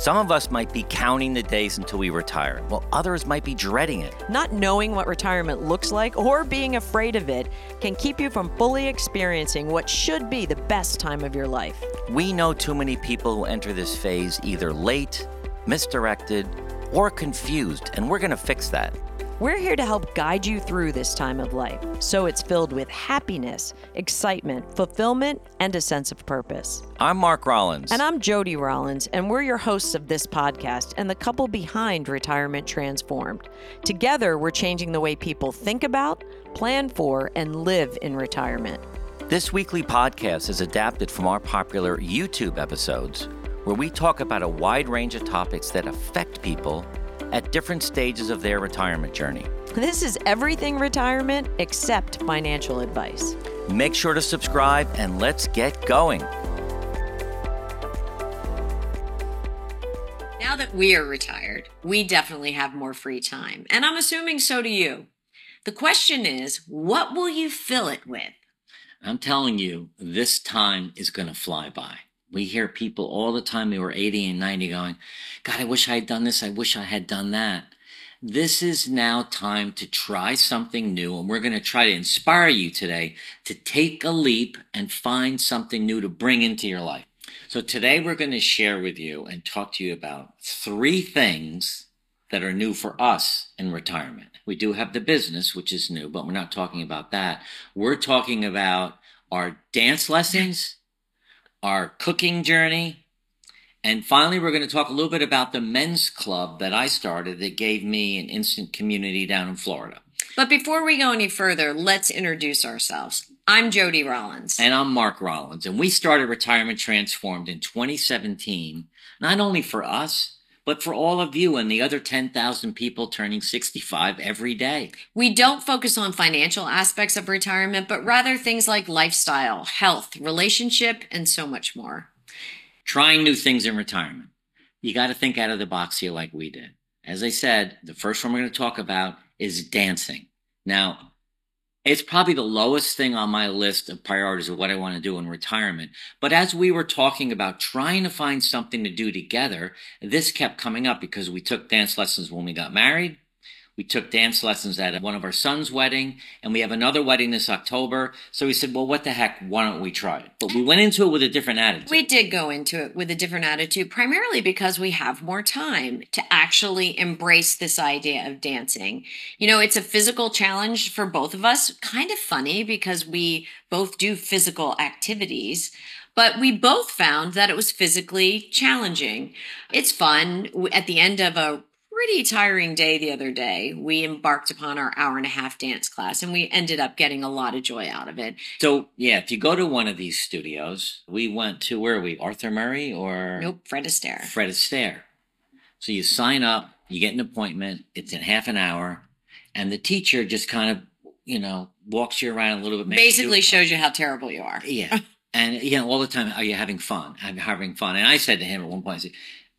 Some of us might be counting the days until we retire, while others might be dreading it. Not knowing what retirement looks like or being afraid of it can keep you from fully experiencing what should be the best time of your life. We know too many people who enter this phase either late, misdirected, or confused, and we're going to fix that. We're here to help guide you through this time of life so it's filled with happiness, excitement, fulfillment, and a sense of purpose. I'm Mark Rollins. And I'm Jody Rollins, and we're your hosts of this podcast and the couple behind Retirement Transformed. Together, we're changing the way people think about, plan for, and live in retirement. This weekly podcast is adapted from our popular YouTube episodes, where we talk about a wide range of topics that affect people at different stages of their retirement journey. This is everything retirement except financial advice. Make sure to subscribe and let's get going. Now that we are retired, we definitely have more free time, and I'm assuming so do you. The question is, what will you fill it with? I'm telling you, this time is going to fly by. We hear people all the time who are 80 and 90 going, God, I wish I had done this. I wish I had done that. This is now time to try something new. And we're going to try to inspire you today to take a leap and find something new to bring into your life. So today we're going to share with you and talk to you about three things that are new for us in retirement. We do have the business, which is new, but we're not talking about that. We're talking about our dance lessons our cooking journey. And finally, we're going to talk a little bit about the men's club that I started that gave me an instant community down in Florida. But before we go any further, let's introduce ourselves. I'm Jody Rollins. And I'm Mark Rollins. And we started Retirement Transformed in 2017, not only for us, but for all of you and the other 10,000 people turning 65 every day. We don't focus on financial aspects of retirement, but rather things like lifestyle, health, relationship, and so much more. Trying new things in retirement. You got to think out of the box here like we did. As I said, the first one we're going to talk about is dancing. Now, it's probably the lowest thing on my list of priorities of what I want to do in retirement. But as we were talking about trying to find something to do together, this kept coming up because we took dance lessons when we got married. We took dance lessons at one of our son's wedding, and we have another wedding this October. So we said, well, what the heck? Why don't we try it? But we went into it with a different attitude. We did go into it with a different attitude, primarily because we have more time to actually embrace this idea of dancing. You know, it's a physical challenge for both of us. Kind of funny because we both do physical activities but we both found that it was physically challenging. It's fun. At the end of a pretty tiring day the other day. We embarked upon our hour and a half dance class and we ended up getting a lot of joy out of it. So, yeah, if you go to one of these studios, we went to where are we? Arthur Murray or? Nope, Fred Astaire. Fred Astaire. So you sign up, you get an appointment, it's in half an hour, and the teacher just kind of, you know, walks you around a little bit. Basically shows you how terrible you are. Yeah. and, you know, all the time, are you having fun? I'm having fun. And I said to him at one point, I said,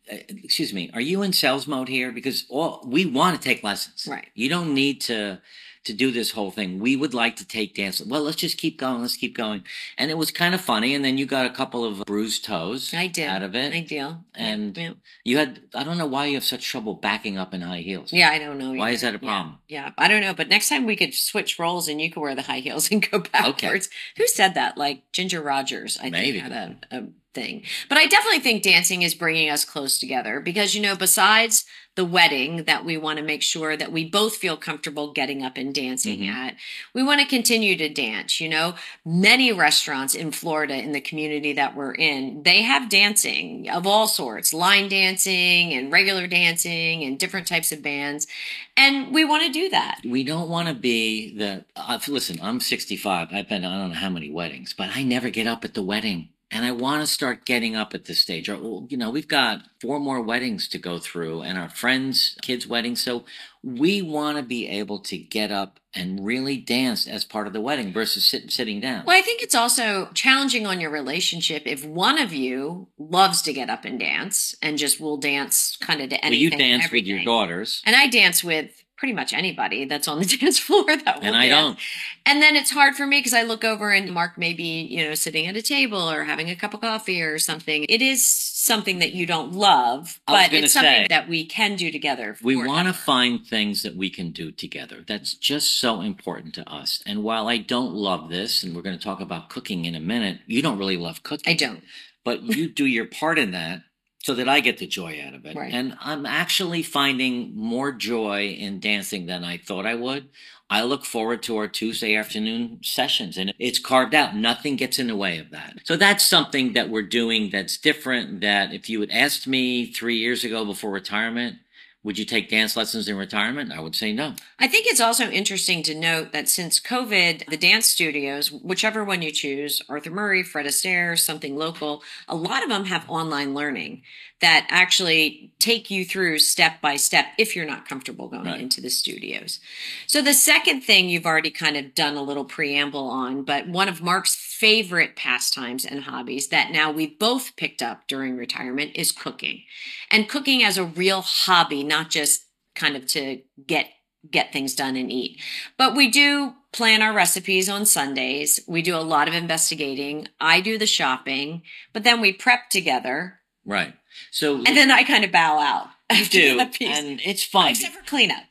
excuse me, are you in sales mode here? Because all we want to take lessons. Right. You don't need to to do this whole thing. We would like to take dance. Well, let's just keep going. Let's keep going. And it was kind of funny. And then you got a couple of bruised toes. I did out of it. I do. And yeah. you had. I don't know why you have such trouble backing up in high heels. Yeah, I don't know. Why either. is that a problem? Yeah. yeah. I don't know. But next time we could switch roles and you could wear the high heels and go backwards. Okay. Who said that? Like Ginger Rogers. I Maybe. think had a, a thing. But I definitely think dancing is bringing us close together because, you know, besides the wedding that we want to make sure that we both feel comfortable getting up and dancing mm-hmm. at. We want to continue to dance, you know. Many restaurants in Florida in the community that we're in, they have dancing of all sorts, line dancing and regular dancing and different types of bands. And we want to do that. We don't want to be the uh, listen, I'm 65. I've been I don't know how many weddings, but I never get up at the wedding. And I want to start getting up at this stage. You know, we've got four more weddings to go through and our friends' kids' weddings. So we want to be able to get up and really dance as part of the wedding versus sit, sitting down. Well, I think it's also challenging on your relationship if one of you loves to get up and dance and just will dance kind of to anything. Well, you dance with your daughters. And I dance with pretty much anybody that's on the dance floor that will and I dance. don't. And then it's hard for me because I look over and Mark may be, you know, sitting at a table or having a cup of coffee or something. It is something that you don't love, but it's something that we can do together. We want to find things that we can do together. That's just so important to us. And while I don't love this, and we're going to talk about cooking in a minute, you don't really love cooking. I don't. but you do your part in that so that I get the joy out of it. Right. And I'm actually finding more joy in dancing than I thought I would. I look forward to our Tuesday afternoon sessions and it's carved out. Nothing gets in the way of that. So that's something that we're doing that's different that if you had asked me three years ago before retirement, would you take dance lessons in retirement? I would say no. I think it's also interesting to note that since COVID, the dance studios, whichever one you choose, Arthur Murray, Fred Astaire, something local, a lot of them have online learning that actually take you through step by step if you're not comfortable going Right. into the studios. So the second thing you've already kind of done a little preamble on, but one of Mark's favorite pastimes and hobbies that now we've both picked up during retirement is cooking. And cooking as a real hobby, not just kind of to get get things done and eat. But we do plan our recipes on Sundays. We do a lot of investigating. I do the shopping, but then we prep together Right. So and then I kind of bow out after do, that piece. and it's fun. Except for cleanup.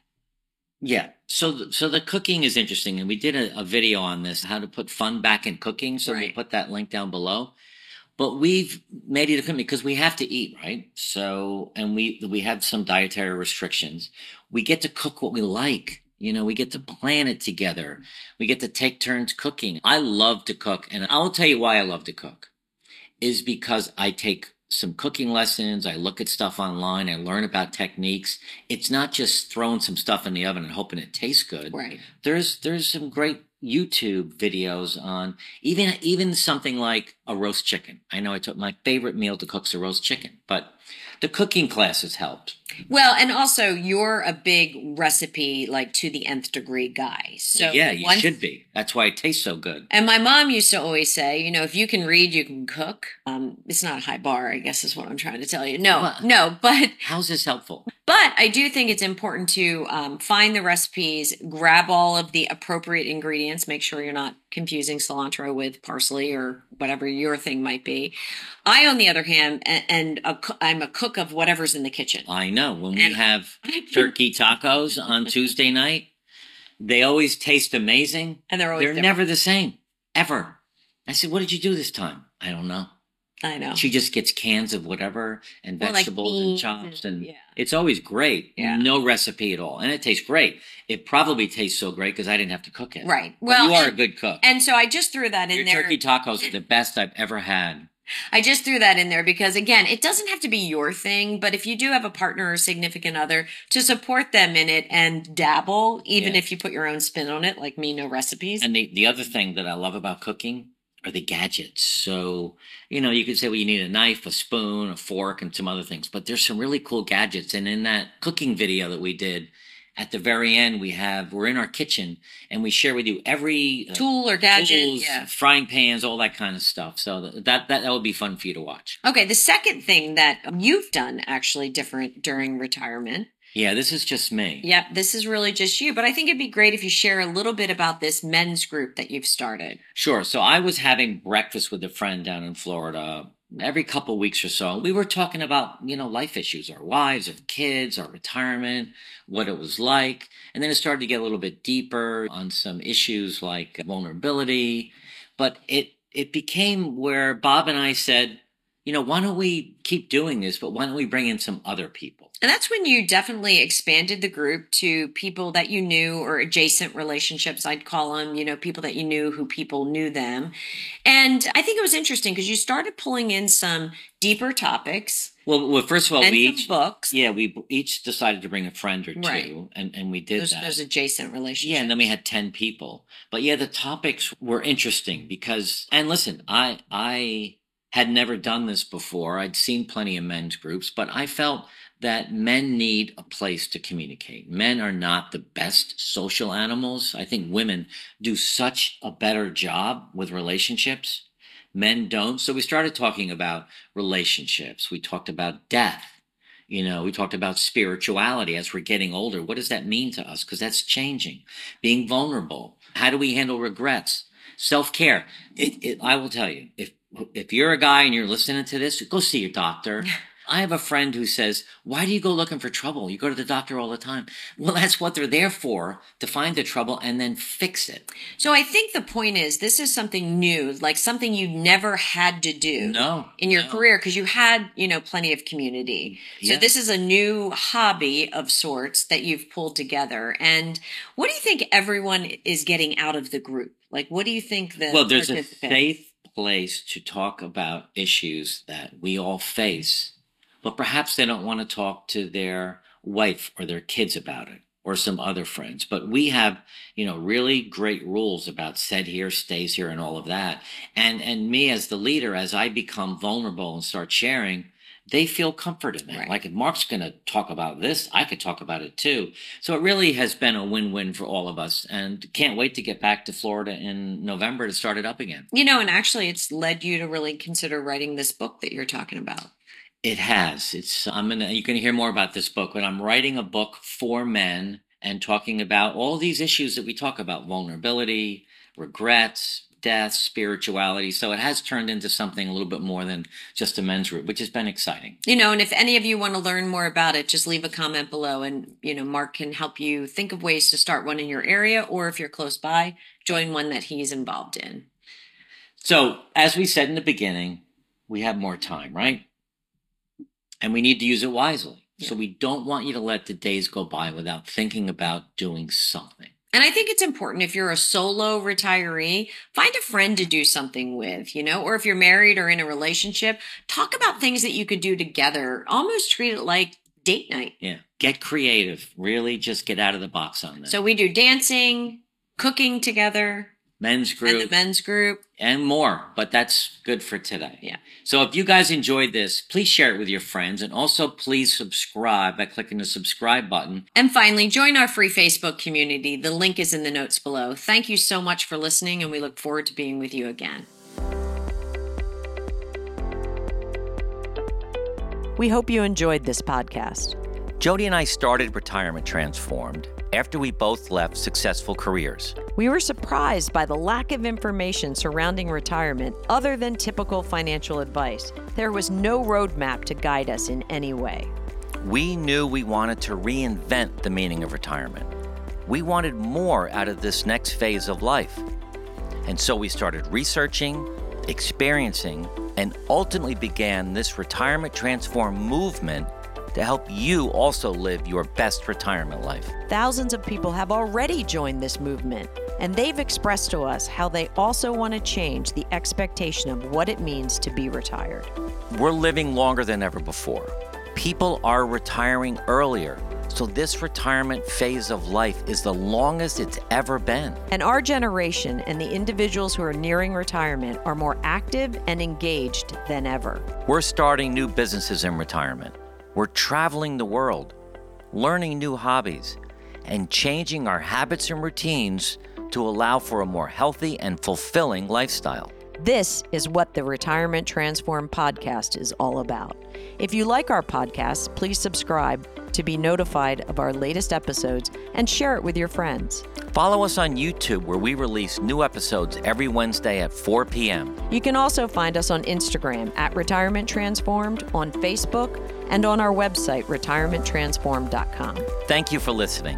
Yeah. So, so the cooking is interesting, and we did a, a video on this, how to put fun back in cooking. So we'll put that link down below. But we've made it a commitment because we have to eat, right? So, and we we have some dietary restrictions. We get to cook what we like. You know, we get to plan it together. We get to take turns cooking. I love to cook, and I'll tell you why I love to cook. Is because I take some cooking lessons. I look at stuff online. I learn about techniques. It's not just throwing some stuff in the oven and hoping it tastes good. Right. There's there's some great YouTube videos on even even something like a roast chicken. I know I took my favorite meal to cook's a roast chicken, but the cooking classes helped. Well, and also you're a big recipe, like to the nth degree guy. So yeah, you should be. That's why it tastes so good. And my mom used to always say, you know, if you can read, you can cook. Um, it's not a high bar, I guess, is what I'm trying to tell you. No, Well- no, but How's this helpful? but I do think it's important to um, find the recipes, grab all of the appropriate ingredients, make sure you're not confusing cilantro with parsley or whatever your thing might be. I, on the other hand, and, and a, coo- I'm a cook of whatever's in the kitchen. I know when we And- have turkey tacos on Tuesday night, they always taste amazing. And they're always They're different. never the same ever. I said, "What did you do this time?" I don't know. I know. She just gets cans of whatever and Or like vegetables and beans chops, and- and yeah. it's always great. Yeah. No recipe at all, and it tastes great. It probably tastes so great because I didn't have to cook it. Right. But Well, you are a and, good cook. and so I just threw that in Your there. turkey tacos are the best I've ever had. I just threw that in there because again, it doesn't have to be your thing, but if you do have a partner or significant other to support them in it and dabble, even Yeah. if you put your own spin on it, like me, no recipes. And the, the other thing that I love about cooking are the gadgets. So, you know, you could say, well, you need a knife, a spoon, a fork, and some other things, but there's some really cool gadgets. And in that cooking video that we did, at the very end, we have, we're in our kitchen and we share with you every uh, Tool or gadget. tools, Yeah. frying pans, all that kind of stuff. So that, that, that, that would be fun for you to watch. Okay. The second thing that you've done actually different during retirement. Yeah, this is just me. Yep. This is really just you, but I think it'd be great if you share a little bit about this men's group that you've started. Sure. So I was having breakfast with a friend down in Florida every couple weeks or so. We were talking about, you know, life issues, our wives, our kids, our retirement, what it was like. And then it started to get a little bit deeper on some issues like vulnerability. But it, it became where Bob and I said, you know, why don't we keep doing this, but why don't we bring in some other people? And that's when you definitely expanded the group to people that you knew or adjacent relationships, I'd call them, you know, people that you knew who people knew them. And I think it was interesting because you started pulling in some deeper topics Well, well first of all, and we each, books. yeah, we each decided to bring a friend or two, Right. and, and we did Those, that. those adjacent relationships. Yeah, and then we had 10 people. But yeah, the topics were interesting because and listen, I I had never done this before. I'd seen plenty of men's groups, but I felt that men need a place to communicate. Men are not the best social animals. I think women do such a better job with relationships. Men don't. So we started talking about relationships. We talked about death. You know, we talked about spirituality as we're getting older. What does that mean to us? Because that's changing. Being vulnerable. How do we handle regrets? Self care. I will tell you, if if you're a guy and you're listening to this, go see your doctor. I have a friend who says, Why do you go looking for trouble? You go to the doctor all the time. Well, that's what they're there for, to find the trouble and then fix it. So I think the point is this is something new, like something you never had to do No. in your no. career because you had, you know, plenty of community. So Yeah. this is a new hobby of sorts that you've pulled together. And what do you think everyone is getting out of the group? Like what do you think the Well, there's a safe place to talk about issues that we all face, but perhaps they don't want to talk to their wife or their kids about it or some other friends. But we have, you know, really great rules about said here, stays here, and all of that. And and me as the leader, as I become vulnerable and start sharing, they feel comfort in. Right. Like if Mark's going to talk about this, I could talk about it too. So it really has been a win-win for all of us, and can't wait to get back to Florida in November to start it up again. You know, and actually it's led you to really consider writing this book that you're talking about. It has. It's I'm gonna you're gonna hear more about this book, but I'm writing a book for men and talking about all these issues that we talk about vulnerability, regrets, death, spirituality. So it has turned into something a little bit more than just a men's group, which has been exciting. You know, and if any of you want to learn more about it, just leave a comment below and, you know, Mark can help you think of ways to start one in your area or if you're close by, join one that he's involved in. So as we said in the beginning, we have more time, right? And we need to use it wisely. So we don't want you to let the days go by without thinking about doing something. And I think it's important if you're a solo retiree, find a friend to do something with, you know, or if you're married or in a relationship, talk about things that you could do together. Almost treat it like date night. Yeah. Get creative. Really just get out of the box on this. So we do dancing, cooking together, men's group, and group the men's group. and more, but that's good for today. Yeah. So if you guys enjoyed this, please share it with your friends and also please subscribe by clicking the subscribe button. And finally, join our free Facebook community. The link is in the notes below. Thank you so much for listening, and we look forward to being with you again. We hope you enjoyed this podcast. Jody and I started Retirement Transformed after we both left successful careers. We were surprised by the lack of information surrounding retirement other than typical financial advice. There was no roadmap to guide us in any way. We knew we wanted to reinvent the meaning of retirement. We wanted more out of this next phase of life. And so we started researching, experiencing, and ultimately began this Retirement Transform movement to help you also live your best retirement life. Thousands of people have already joined this movement, and they've expressed to us how they also want to change the expectation of what it means to be retired. We're living longer than ever before. People are retiring earlier. So, this retirement phase of life is the longest it's ever been. And our generation and the individuals who are nearing retirement are more active and engaged than ever. We're starting new businesses in retirement. We're traveling the world, learning new hobbies, and changing our habits and routines to allow for a more healthy and fulfilling lifestyle. This is what the Retirement Transform podcast is all about. If you like our podcast, please subscribe to be notified of our latest episodes and share it with your friends. Follow us on YouTube, where we release new episodes every Wednesday at 4 p.m. You can also find us on Instagram at Retirement Transformed, on Facebook, and on our website, retirementtransform.com. Thank you for listening.